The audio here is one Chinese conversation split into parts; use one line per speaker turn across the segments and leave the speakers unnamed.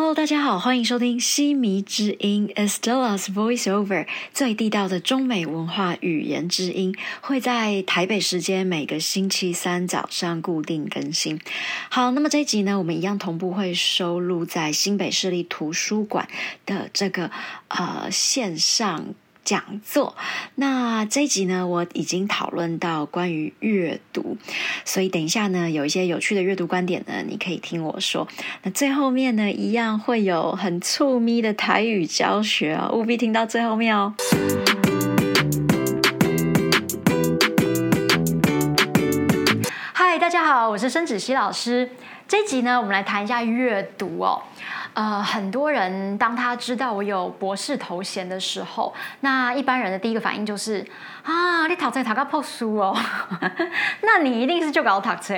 Hello，大家好，欢迎收听西迷之音 Estella's Voiceover，最地道的中美文化语言之音，会在台北时间每个星期三早上固定更新。好，那么这一集呢，我们一样同步会收录在新北市立图书馆的这个呃线上。讲座，那这一集呢，我已经讨论到关于阅读，所以等一下呢，有一些有趣的阅读观点呢，你可以听我说。那最后面呢，一样会有很促咪的台语教学啊，务必听到最后面哦。大家好，我是申子熙老师。这一集呢，我们来谈一下阅读哦。呃，很多人当他知道我有博士头衔的时候，那一般人的第一个反应就是啊，你读册读个破书哦，那你一定是就搞读册。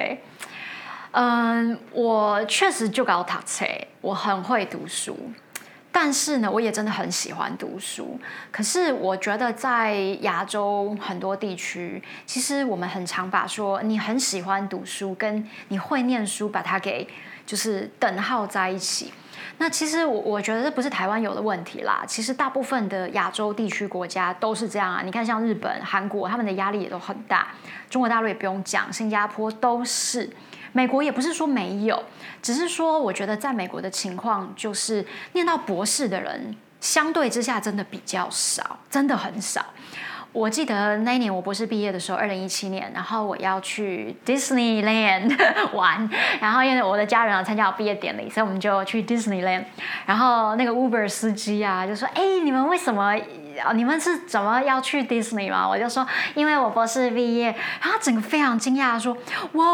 嗯，我确实就搞读册，我很会读书，但是呢，我也真的很喜欢读书。可是我觉得在亚洲很多地区，其实我们很常把说你很喜欢读书跟你会念书，把它给就是等号在一起。那其实我我觉得这不是台湾有的问题啦，其实大部分的亚洲地区国家都是这样啊。你看，像日本、韩国，他们的压力也都很大。中国大陆也不用讲，新加坡都是。美国也不是说没有，只是说我觉得在美国的情况，就是念到博士的人相对之下真的比较少，真的很少。我记得那一年我博士毕业的时候，二零一七年，然后我要去 Disneyland 玩，然后因为我的家人啊参加我毕业典礼，所以我们就去 Disneyland，然后那个 Uber 司机啊就说：“哎，你们为什么？”啊，你们是怎么要去 Disney 吗？我就说，因为我博士毕业，然后他整个非常惊讶说，哇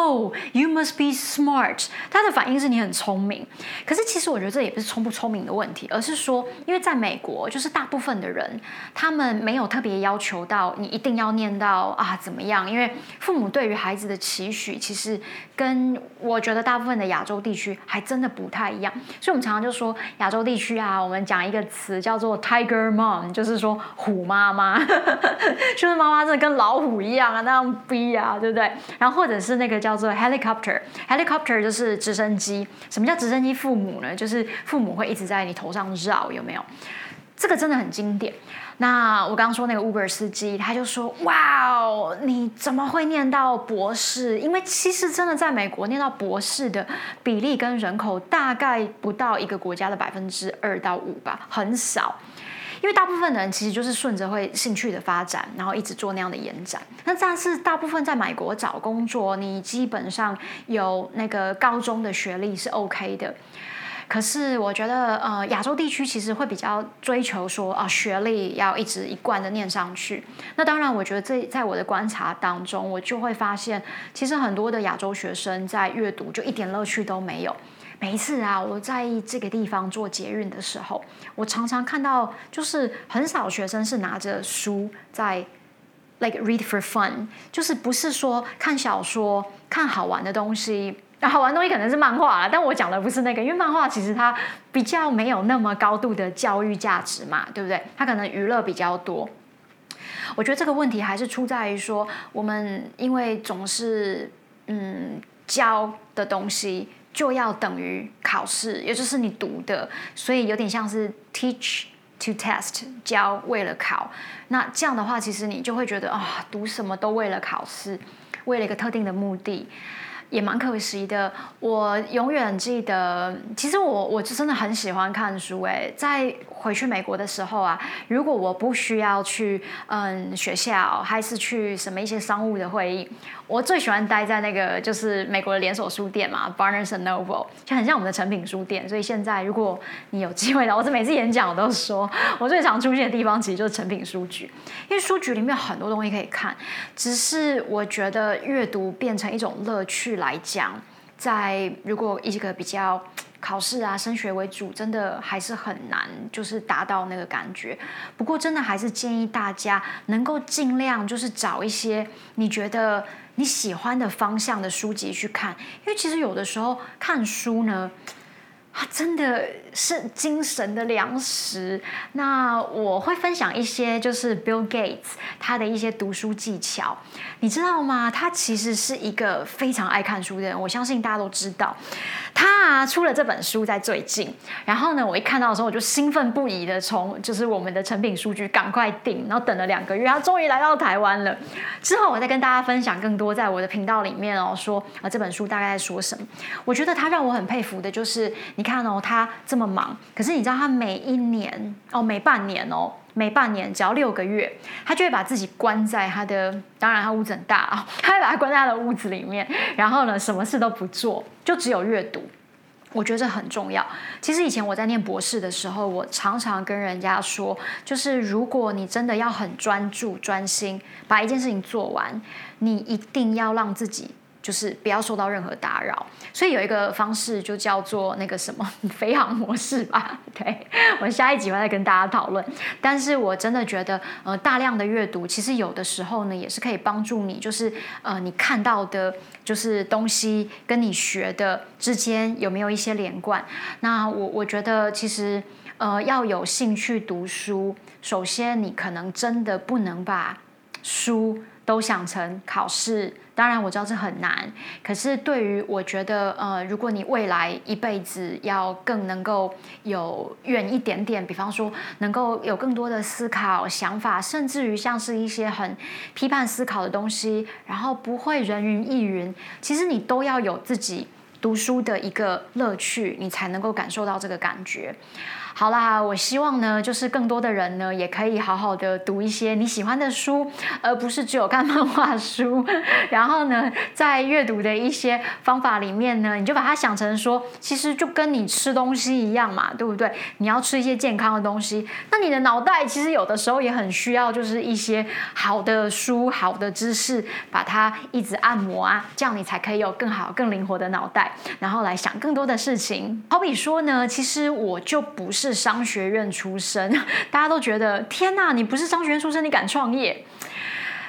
，You must be smart。他的反应是你很聪明，可是其实我觉得这也不是聪不聪明的问题，而是说，因为在美国，就是大部分的人，他们没有特别要求到你一定要念到啊怎么样，因为父母对于孩子的期许，其实跟我觉得大部分的亚洲地区还真的不太一样，所以我们常常就说亚洲地区啊，我们讲一个词叫做 Tiger Mom，就是说。虎妈妈，就是妈妈真的跟老虎一样啊，那样逼啊，对不对？然后或者是那个叫做 helicopter，helicopter 就是直升机。什么叫直升机父母呢？就是父母会一直在你头上绕，有没有？这个真的很经典。那我刚刚说那个 Uber 司机，他就说：“哇哦，你怎么会念到博士？因为其实真的在美国念到博士的比例跟人口大概不到一个国家的百分之二到五吧，很少。”因为大部分的人其实就是顺着会兴趣的发展，然后一直做那样的延展。那但是大部分在美国找工作，你基本上有那个高中的学历是 OK 的。可是我觉得，呃，亚洲地区其实会比较追求说啊，学历要一直一贯的念上去。那当然，我觉得这在我的观察当中，我就会发现，其实很多的亚洲学生在阅读就一点乐趣都没有。每一次啊，我在这个地方做捷运的时候，我常常看到，就是很少学生是拿着书在 like read for fun，就是不是说看小说、看好玩的东西。那好玩东西可能是漫画啦，但我讲的不是那个，因为漫画其实它比较没有那么高度的教育价值嘛，对不对？它可能娱乐比较多。我觉得这个问题还是出在于说，我们因为总是嗯教的东西。就要等于考试，也就是你读的，所以有点像是 teach to test，教为了考。那这样的话，其实你就会觉得啊，读什么都为了考试，为了一个特定的目的。也蛮可惜的，我永远记得，其实我我真的很喜欢看书诶，在回去美国的时候啊，如果我不需要去嗯学校，还是去什么一些商务的会议，我最喜欢待在那个就是美国的连锁书店嘛，Barnes and Noble，就很像我们的成品书店。所以现在如果你有机会的，我是每次演讲我都说，我最常出现的地方其实就是成品书局，因为书局里面有很多东西可以看，只是我觉得阅读变成一种乐趣。来讲，在如果一个比较考试啊、升学为主，真的还是很难，就是达到那个感觉。不过，真的还是建议大家能够尽量就是找一些你觉得你喜欢的方向的书籍去看，因为其实有的时候看书呢。啊，真的是精神的粮食。那我会分享一些，就是 Bill Gates 他的一些读书技巧，你知道吗？他其实是一个非常爱看书的人，我相信大家都知道。他啊出了这本书在最近，然后呢，我一看到的时候我就兴奋不已的从就是我们的成品数据赶快订，然后等了两个月，他终于来到台湾了。之后我再跟大家分享更多在我的频道里面哦，说啊这本书大概在说什么。我觉得他让我很佩服的就是你。看哦，他这么忙，可是你知道他每一年哦，每半年哦，每半年只要六个月，他就会把自己关在他的，当然他屋子很大啊，他会把他关在他的屋子里面，然后呢，什么事都不做，就只有阅读。我觉得这很重要。其实以前我在念博士的时候，我常常跟人家说，就是如果你真的要很专注、专心把一件事情做完，你一定要让自己。就是不要受到任何打扰，所以有一个方式就叫做那个什么 飞航模式吧。对我下一集会再跟大家讨论。但是我真的觉得，呃，大量的阅读其实有的时候呢，也是可以帮助你，就是呃，你看到的，就是东西跟你学的之间有没有一些连贯。那我我觉得其实呃，要有兴趣读书，首先你可能真的不能把书都想成考试。当然我知道这很难，可是对于我觉得，呃，如果你未来一辈子要更能够有远一点点，比方说能够有更多的思考、想法，甚至于像是一些很批判思考的东西，然后不会人云亦云，其实你都要有自己读书的一个乐趣，你才能够感受到这个感觉。好啦，我希望呢，就是更多的人呢，也可以好好的读一些你喜欢的书，而不是只有看漫画书。然后呢，在阅读的一些方法里面呢，你就把它想成说，其实就跟你吃东西一样嘛，对不对？你要吃一些健康的东西，那你的脑袋其实有的时候也很需要，就是一些好的书、好的知识，把它一直按摩啊，这样你才可以有更好、更灵活的脑袋，然后来想更多的事情。好比说呢，其实我就不是。是商学院出身，大家都觉得天哪，你不是商学院出身，你敢创业，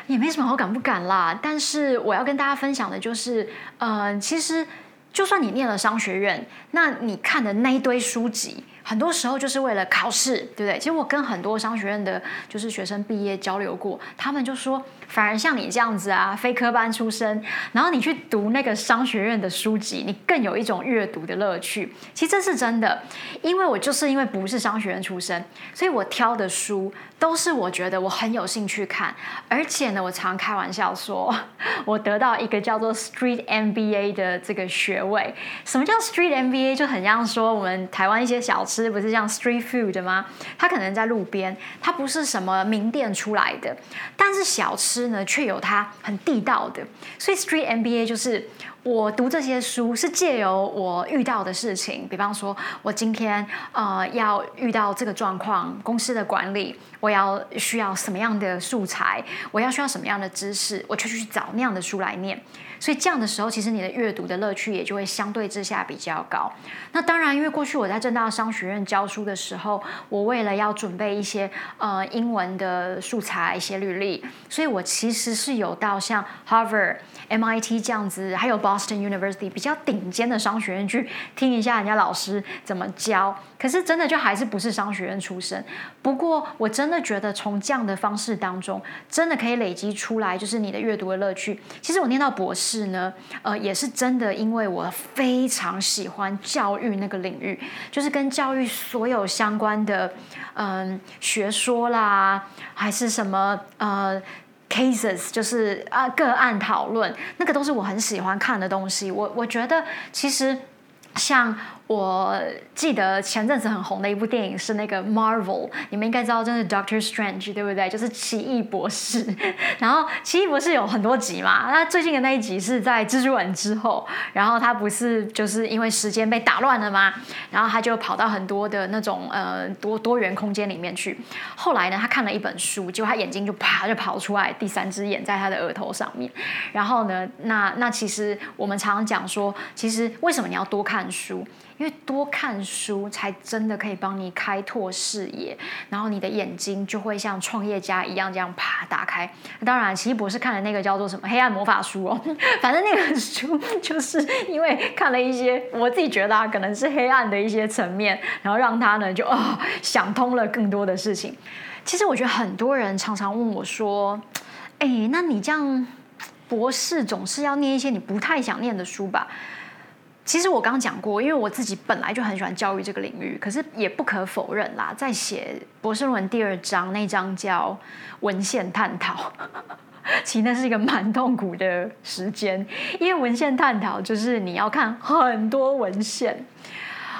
也没什么好敢不敢啦。但是我要跟大家分享的就是，呃，其实就算你念了商学院，那你看的那一堆书籍，很多时候就是为了考试，对不对？其实我跟很多商学院的，就是学生毕业交流过，他们就说。反而像你这样子啊，非科班出身，然后你去读那个商学院的书籍，你更有一种阅读的乐趣。其实这是真的，因为我就是因为不是商学院出身，所以我挑的书都是我觉得我很有兴趣看，而且呢，我常开玩笑说，我得到一个叫做 Street MBA 的这个学位。什么叫 Street MBA？就很像说我们台湾一些小吃不是像 Street Food 吗？它可能在路边，它不是什么名店出来的，但是小吃。呢，却有它很地道的，所以 Street MBA 就是我读这些书是借由我遇到的事情，比方说我今天呃要遇到这个状况，公司的管理，我要需要什么样的素材，我要需要什么样的知识，我就去找那样的书来念。所以这样的时候，其实你的阅读的乐趣也就会相对之下比较高。那当然，因为过去我在正大商学院教书的时候，我为了要准备一些呃英文的素材、一些履历，所以我其实是有到像 Harvard、MIT 这样子，还有 Boston University 比较顶尖的商学院去听一下人家老师怎么教。可是真的就还是不是商学院出身。不过我真的觉得从这样的方式当中，真的可以累积出来，就是你的阅读的乐趣。其实我念到博士是呢，呃，也是真的，因为我非常喜欢教育那个领域，就是跟教育所有相关的，嗯，学说啦，还是什么呃 cases，就是啊个案讨论，那个都是我很喜欢看的东西。我我觉得其实像。我记得前阵子很红的一部电影是那个 Marvel，你们应该知道，就是 Doctor Strange，对不对？就是奇异博士。然后奇异博士有很多集嘛，那最近的那一集是在蜘蛛人之后，然后他不是就是因为时间被打乱了吗？然后他就跑到很多的那种呃多多元空间里面去。后来呢，他看了一本书，结果他眼睛就啪就跑出来，第三只眼在他的额头上面。然后呢，那那其实我们常常讲说，其实为什么你要多？看书。因为多看书才真的可以帮你开拓视野，然后你的眼睛就会像创业家一样这样啪打开。当然，奇异博士看的那个叫做什么《黑暗魔法书》哦，反正那个书就是因为看了一些我自己觉得啊可能是黑暗的一些层面，然后让他呢就哦想通了更多的事情。其实我觉得很多人常常问我说：“哎，那你这样博士总是要念一些你不太想念的书吧？”其实我刚刚讲过，因为我自己本来就很喜欢教育这个领域，可是也不可否认啦，在写博士论文第二章那章叫文献探讨，其实那是一个蛮痛苦的时间，因为文献探讨就是你要看很多文献，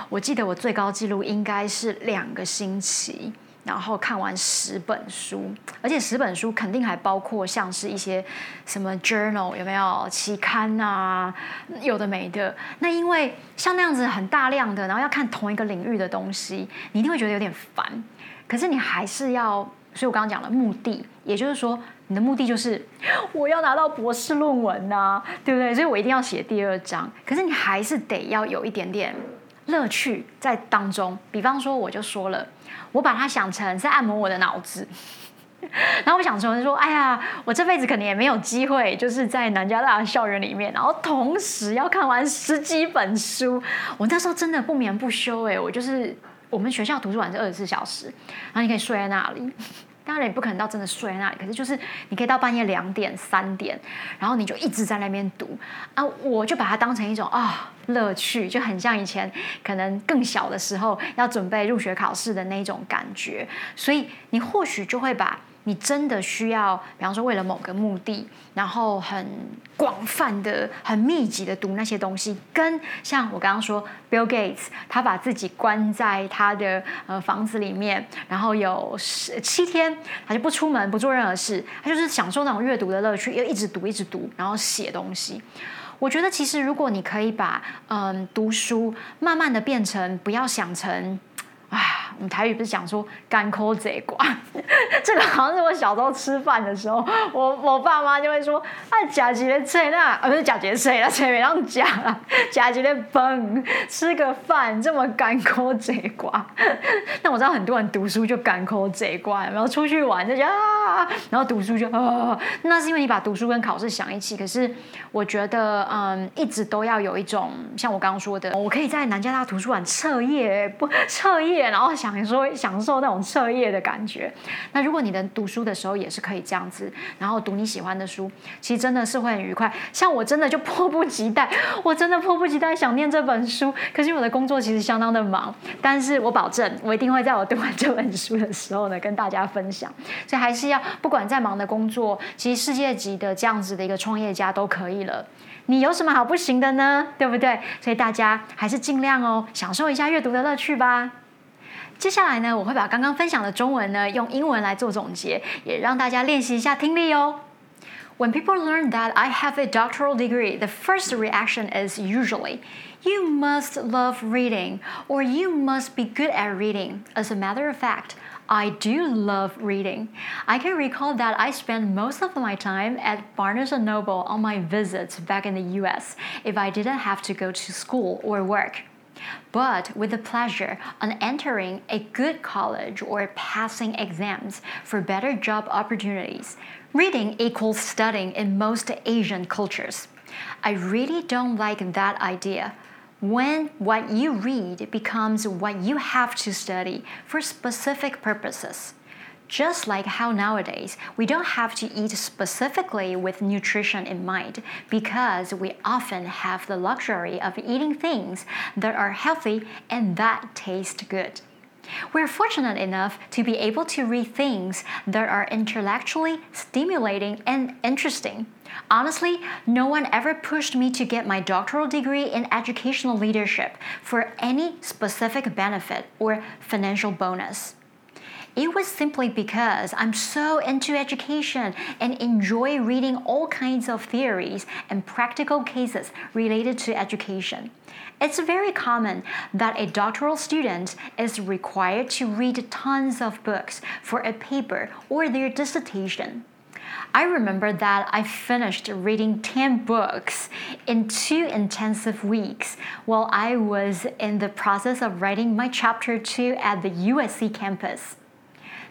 我记得我最高纪录应该是两个星期。然后看完十本书，而且十本书肯定还包括像是一些什么 journal 有没有期刊啊，有的没的。那因为像那样子很大量的，然后要看同一个领域的东西，你一定会觉得有点烦。可是你还是要，所以我刚刚讲了目的，也就是说你的目的就是我要拿到博士论文呐，对不对？所以我一定要写第二章。可是你还是得要有一点点乐趣在当中。比方说，我就说了。我把它想成是按摩我的脑子，然后我想成说，哎呀，我这辈子可能也没有机会，就是在南加大校园里面，然后同时要看完十几本书。我那时候真的不眠不休，哎，我就是我们学校图书馆是二十四小时，然后你可以睡在那里。当然你不可能到真的睡在那里，可是就是你可以到半夜两点、三点，然后你就一直在那边读啊。我就把它当成一种啊乐趣，就很像以前可能更小的时候要准备入学考试的那种感觉，所以你或许就会把。你真的需要，比方说为了某个目的，然后很广泛的、很密集的读那些东西，跟像我刚刚说，Bill Gates，他把自己关在他的呃房子里面，然后有十七天，他就不出门，不做任何事，他就是享受那种阅读的乐趣，又一直读，一直读，然后写东西。我觉得其实如果你可以把嗯读书慢慢的变成，不要想成。啊，我们台语不是讲说干抠贼瓜，这个好像是我小时候吃饭的时候，我我爸妈就会说啊，假几的菜那，不是假几的菜了，前面让假了，假几的崩，吃个饭这么干抠贼瓜。那我知道很多人读书就干抠贼瓜，然后出去玩就啊，然后读书就啊，那是因为你把读书跟考试想一起。可是我觉得，嗯，一直都要有一种像我刚刚说的，我可以在南加大图书馆彻夜不彻夜。然后享受享受那种彻夜的感觉。那如果你的读书的时候也是可以这样子，然后读你喜欢的书，其实真的是会很愉快。像我真的就迫不及待，我真的迫不及待想念这本书。可是我的工作其实相当的忙，但是我保证我一定会在我读完这本书的时候呢跟大家分享。所以还是要不管再忙的工作，其实世界级的这样子的一个创业家都可以了。你有什么好不行的呢？对不对？所以大家还是尽量哦，享受一下阅读的乐趣吧。接下来呢，我会把刚刚分享的中文呢用英文来做总结，也让大家练习一下听力哦。When people learn that I have a doctoral degree, the first reaction is usually, you must love reading or you must be good at reading. As a matter of fact, I do love reading. I can recall that I spent most of my time at Barnes & Noble on my visits back in the US if I didn't have to go to school or work but with the pleasure on entering a good college or passing exams for better job opportunities. Reading equals studying in most Asian cultures. I really don't like that idea. When what you read becomes what you have to study for specific purposes. Just like how nowadays we don't have to eat specifically with nutrition in mind because we often have the luxury of eating things that are healthy and that taste good. We're fortunate enough to be able to read things that are intellectually stimulating and interesting. Honestly, no one ever pushed me to get my doctoral degree in educational leadership for any specific benefit or financial bonus. It was simply because I'm so into education and enjoy reading all kinds of theories and practical cases related to education. It's very common that a doctoral student is required to read tons of books for a paper or their dissertation. I remember that I finished reading 10 books in two intensive weeks while I was in the process of writing my chapter 2 at the USC campus.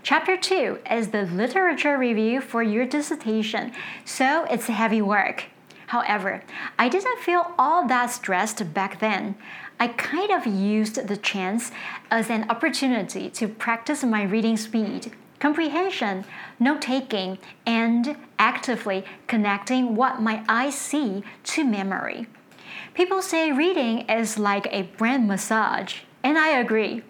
Chapter 2 is the literature review for your dissertation, so it's heavy work. However, I didn't feel all that stressed back then. I kind of used the chance as an opportunity to practice my reading speed, comprehension, note taking, and actively connecting what my eyes see to memory. People say reading is like a brain massage, and I agree.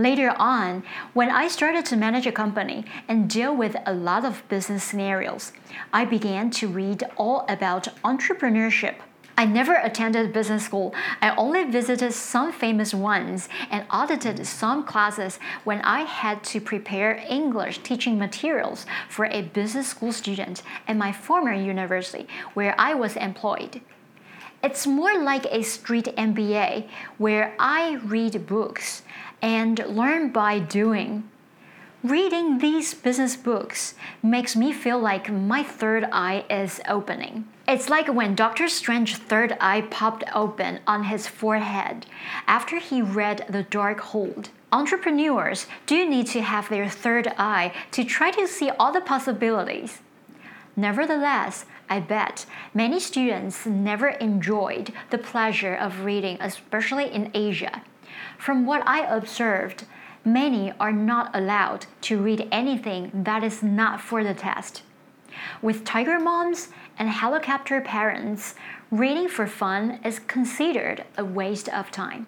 Later on, when I started to manage a company and deal with a lot of business scenarios, I began to read all about entrepreneurship. I never attended business school. I only visited some famous ones and audited some classes when I had to prepare English teaching materials for a business school student at my former university where I was employed. It's more like a street MBA where I read books and learn by doing. Reading these business books makes me feel like my third eye is opening. It's like when Doctor Strange's third eye popped open on his forehead after he read The Dark Hold. Entrepreneurs do need to have their third eye to try to see all the possibilities. Nevertheless, I bet many students never enjoyed the pleasure of reading, especially in Asia. From what I observed, many are not allowed to read anything that is not for the test. With tiger moms and helicopter parents, reading for fun is considered a waste of time.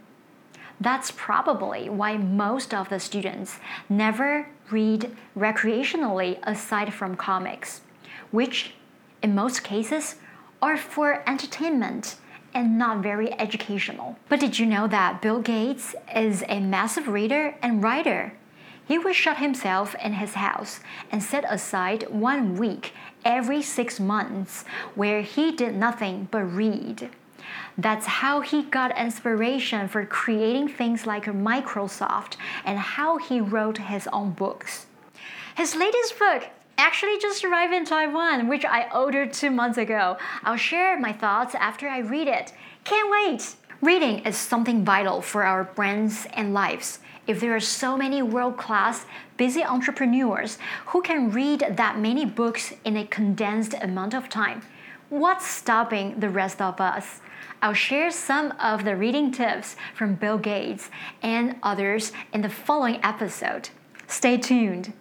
That's probably why most of the students never read recreationally aside from comics, which, in most cases, are for entertainment and not very educational. But did you know that Bill Gates is a massive reader and writer? He would shut himself in his house and set aside one week every six months where he did nothing but read. That's how he got inspiration for creating things like Microsoft and how he wrote his own books. His latest book actually just arrived in Taiwan, which I ordered two months ago. I'll share my thoughts after I read it. Can't wait! Reading is something vital for our brains and lives. If there are so many world class, busy entrepreneurs who can read that many books in a condensed amount of time, what's stopping the rest of us? I'll share some of the reading tips from Bill Gates and others in the following episode. Stay tuned.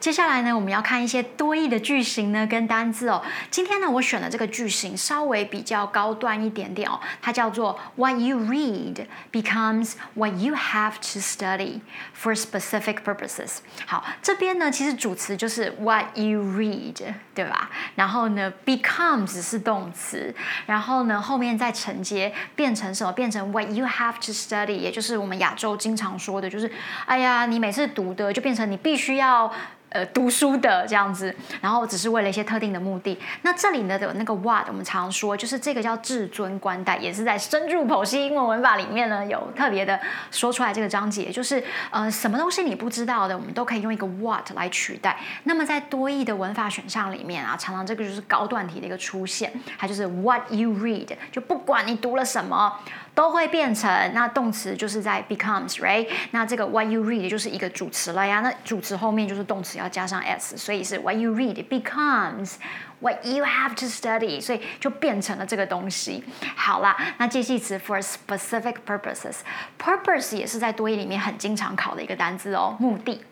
接下来呢，我们要看一些多义的句型呢跟单字哦。今天呢，我选的这个句型稍微比较高端一点点哦，它叫做 What you read becomes what you have to study for specific purposes。好，这边呢，其实主词就是 What you read，对吧？然后呢，becomes 是动词，然后呢，后面再承接变成什么？变成 What you have to study，也就是我们亚洲经常说的，就是哎呀，你每次读的就变成你必须要。呃，读书的这样子，然后只是为了一些特定的目的。那这里呢的那个 what，我们常说就是这个叫至尊冠带，也是在深入剖析英文文法里面呢有特别的说出来这个章节，就是呃什么东西你不知道的，我们都可以用一个 what 来取代。那么在多义的文法选项里面啊，常常这个就是高段题的一个出现，它就是 what you read，就不管你读了什么。都会变成那动词就是在 becomes，right？那这个 what you read 就是一个主词了呀。那主词后面就是动词要加上 s，所以是 what you read becomes what you have to study，所以就变成了这个东西。好啦，那介系词 for specific purposes，purpose 也是在多义里面很经常考的一个单字哦，目的。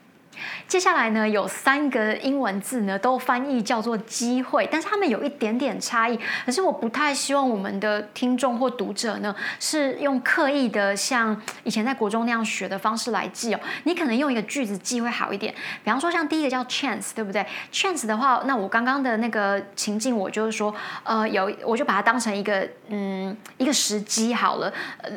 接下来呢，有三个英文字呢，都翻译叫做机会，但是它们有一点点差异。可是我不太希望我们的听众或读者呢，是用刻意的像以前在国中那样学的方式来记哦。你可能用一个句子记会好一点。比方说，像第一个叫 chance，对不对？chance 的话，那我刚刚的那个情境，我就是说，呃，有我就把它当成一个嗯一个时机好了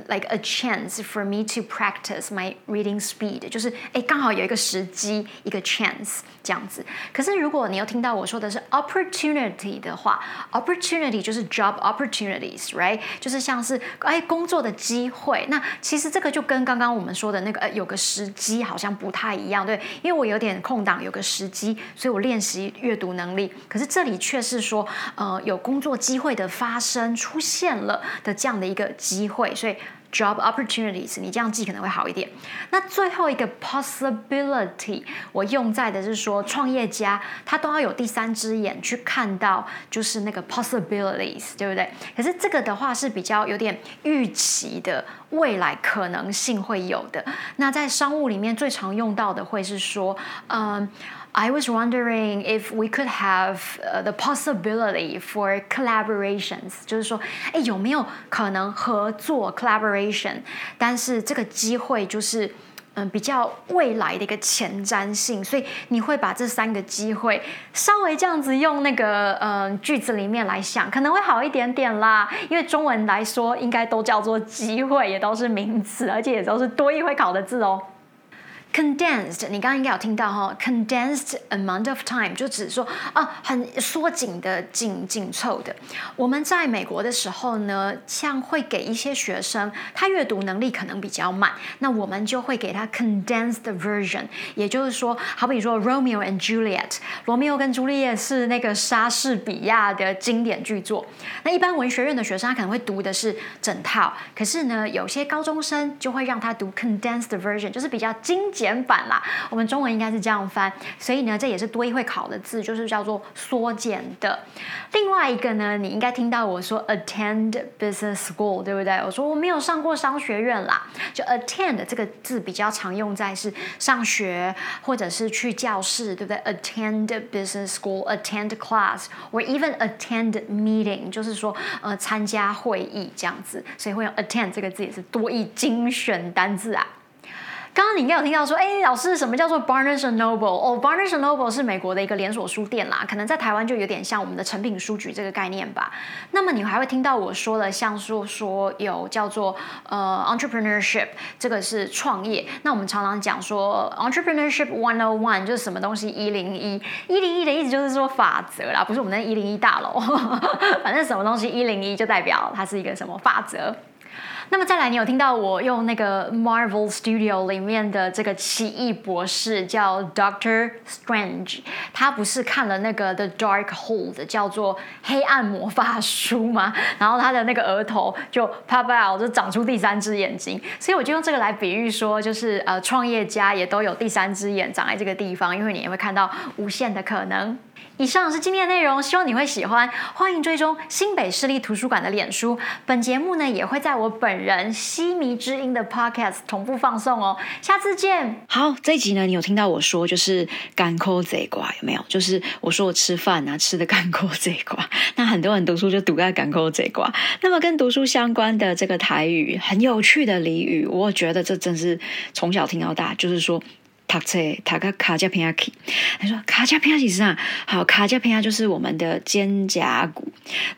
，like a chance for me to practice my reading speed，就是哎刚好有一个时机。一个 chance 这样子。可是如果你又听到我说的是 opportunity 的话，opportunity 就是 job opportunities，right？就是像是哎工作的机会。那其实这个就跟刚刚我们说的那个呃有个时机好像不太一样，对？因为我有点空档，有个时机，所以我练习阅读能力。可是这里却是说，呃，有工作机会的发生出现了的这样的一个机会，所以。Job opportunities，你这样记可能会好一点。那最后一个 possibility，我用在的是说，创业家他都要有第三只眼去看到，就是那个 possibilities，对不对？可是这个的话是比较有点预期的，未来可能性会有的。那在商务里面最常用到的会是说，嗯。I was wondering if we could have the possibility for collaborations，就是说，哎，有没有可能合作 collaboration？但是这个机会就是，嗯，比较未来的一个前瞻性，所以你会把这三个机会稍微这样子用那个嗯句子里面来想，可能会好一点点啦。因为中文来说，应该都叫做机会，也都是名词，而且也都是多一会考的字哦。Condensed，你刚刚应该有听到哈，condensed amount of time 就只是说啊，很缩紧的、紧紧凑的。我们在美国的时候呢，像会给一些学生，他阅读能力可能比较慢，那我们就会给他 condensed version，也就是说，好比说 Romeo and Juliet，罗密欧跟朱丽叶是那个莎士比亚的经典巨作。那一般文学院的学生他可能会读的是整套，可是呢，有些高中生就会让他读 condensed version，就是比较精。减版啦，我们中文应该是这样翻，所以呢，这也是多一会考的字，就是叫做缩减的。另外一个呢，你应该听到我说 attend business school，对不对？我说我没有上过商学院啦，就 attend 这个字比较常用在是上学或者是去教室，对不对？attend business school，attend class，or even attend meeting，就是说呃参加会议这样子，所以会用 attend 这个字也是多义精选单字啊。刚刚你应该有听到说，哎，老师，什么叫做 Barnes and Noble？哦，Barnes and Noble 是美国的一个连锁书店啦，可能在台湾就有点像我们的成品书局这个概念吧。那么你还会听到我说的，像说说有叫做呃 entrepreneurship，这个是创业。那我们常常讲说 entrepreneurship one o one 就是什么东西一零一，一零一的意思就是说法则啦，不是我们的一零一大楼，反正什么东西一零一就代表它是一个什么法则。那么再来，你有听到我用那个 Marvel Studio 里面的这个奇异博士叫 Doctor Strange，他不是看了那个 The Dark Hold 叫做黑暗魔法书吗？然后他的那个额头就啪啪就长出第三只眼睛，所以我就用这个来比喻说，就是呃创业家也都有第三只眼长在这个地方，因为你也会看到无限的可能。以上是今天的内容，希望你会喜欢。欢迎追踪新北市立图书馆的脸书。本节目呢也会在我本人西迷之音的 Podcast 同步放送哦。下次见。好，这一集呢，你有听到我说就是干抠贼瓜有没有？就是我说我吃饭啊，吃的干抠贼瓜。那很多人读书就读在干抠贼瓜。那么跟读书相关的这个台语很有趣的俚语，我觉得这真是从小听到大，就是说。读册，读个卡加平亚起。他说卡加平亚起是啥？好，卡加平亚就是我们的肩胛骨。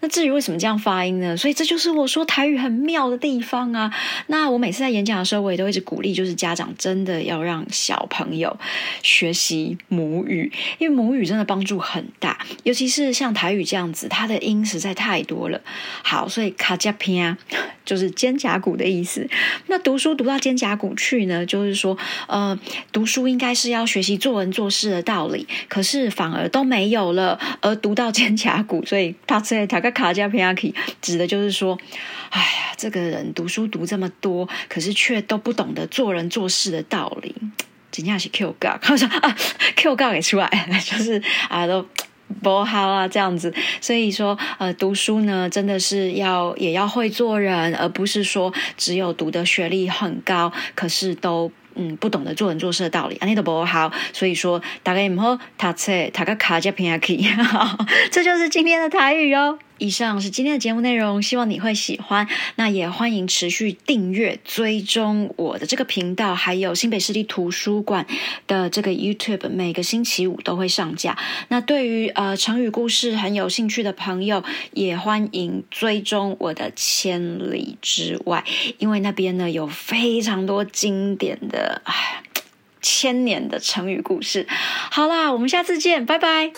那至于为什么这样发音呢？所以这就是我说台语很妙的地方啊。那我每次在演讲的时候，我也都一直鼓励，就是家长真的要让小朋友学习母语，因为母语真的帮助很大。尤其是像台语这样子，它的音实在太多了。好，所以卡加平亚就是肩胛骨的意思。那读书读到肩胛骨去呢，就是说，呃，读书。不应该是要学习做人做事的道理，可是反而都没有了，而读到肩胛骨，所以他在塔克卡加皮亚基指的就是说，哎呀，这个人读书读这么多，可是却都不懂得做人做事的道理。怎样是 Q 杠？他说啊，Q 杠也出来，就是啊都不好啊这样子。所以说，呃，读书呢，真的是要也要会做人，而不是说只有读的学历很高，可是都。嗯，不懂得做人做事的道理，安尼都不好。所以说，大概以后读册读个卡加平也可以。这就是今天的台语哦。以上是今天的节目内容，希望你会喜欢。那也欢迎持续订阅、追踪我的这个频道，还有新北市立图书馆的这个 YouTube，每个星期五都会上架。那对于呃成语故事很有兴趣的朋友，也欢迎追踪我的千里之外，因为那边呢有非常多经典的。千年的成语故事。好啦，我们下次见，拜拜。